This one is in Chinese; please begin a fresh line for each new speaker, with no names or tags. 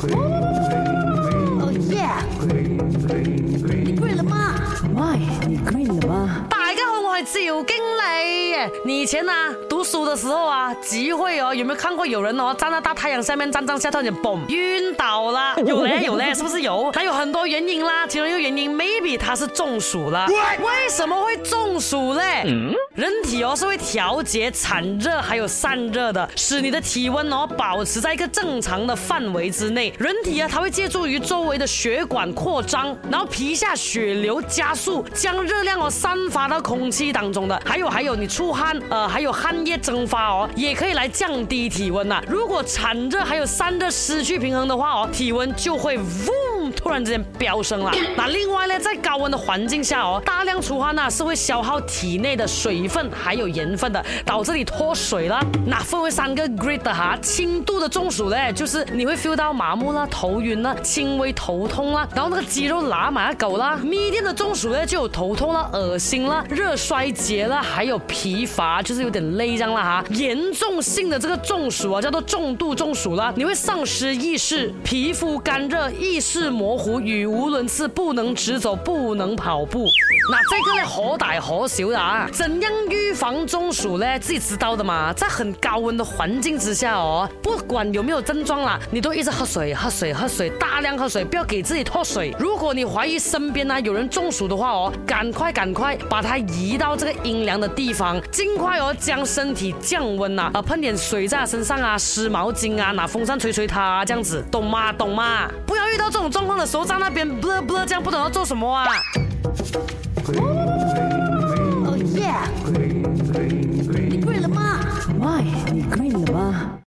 Green, 哦耶！你 green 了吗
？My，你 green 了吗？
小经理，你以前呢读书的时候啊，集会哦，有没有看过有人哦站在大太阳下面，站站下头就嘣晕倒了？有嘞有嘞，是不是有？它有很多原因啦，其中一个原因 maybe 他是中暑了。为什么会中暑嘞？嗯，人体哦是会调节产热还有散热的，使你的体温哦保持在一个正常的范围之内。人体啊，它会借助于周围的血管扩张，然后皮下血流加速，将热量哦散发到空气。当中的还有还有，你出汗，呃，还有汗液蒸发哦，也可以来降低体温呐。如果产热还有散热失去平衡的话哦，体温就会。突然之间飙升了，那另外呢，在高温的环境下哦，大量出汗呢，是会消耗体内的水分还有盐分的，导致你脱水了。那分为三个 grade 哈，轻度的中暑呢，就是你会 feel 到麻木啦、头晕啦、轻微头痛啦，然后那个肌肉拉满了，狗啦 m e 的中暑呢，就有头痛啦、恶心啦、热衰竭啦，还有疲乏，就是有点累这样了哈；，严重性的这个中暑啊，叫做重度中暑了，你会丧失意识、皮肤干热、意识模。模糊、语无伦次、不能直走、不能跑步，那这个呢？何歹何修啊？怎样预防中暑呢？自己知道的嘛？在很高温的环境之下哦，不管有没有症状啦，你都一直喝水、喝水、喝水，大量喝水，不要给自己脱水。如果你怀疑身边呢有人中暑的话哦，赶快、赶快把它移到这个阴凉的地方，尽快哦将身体降温呐，啊，喷点水在他身上啊，湿毛巾啊，拿风扇吹吹他，这样子，懂吗？懂吗？不要遇到这种状况。的时候在那边，blabla，u u 这样不懂要做什么啊？
哦耶！你跪了
吗？Why？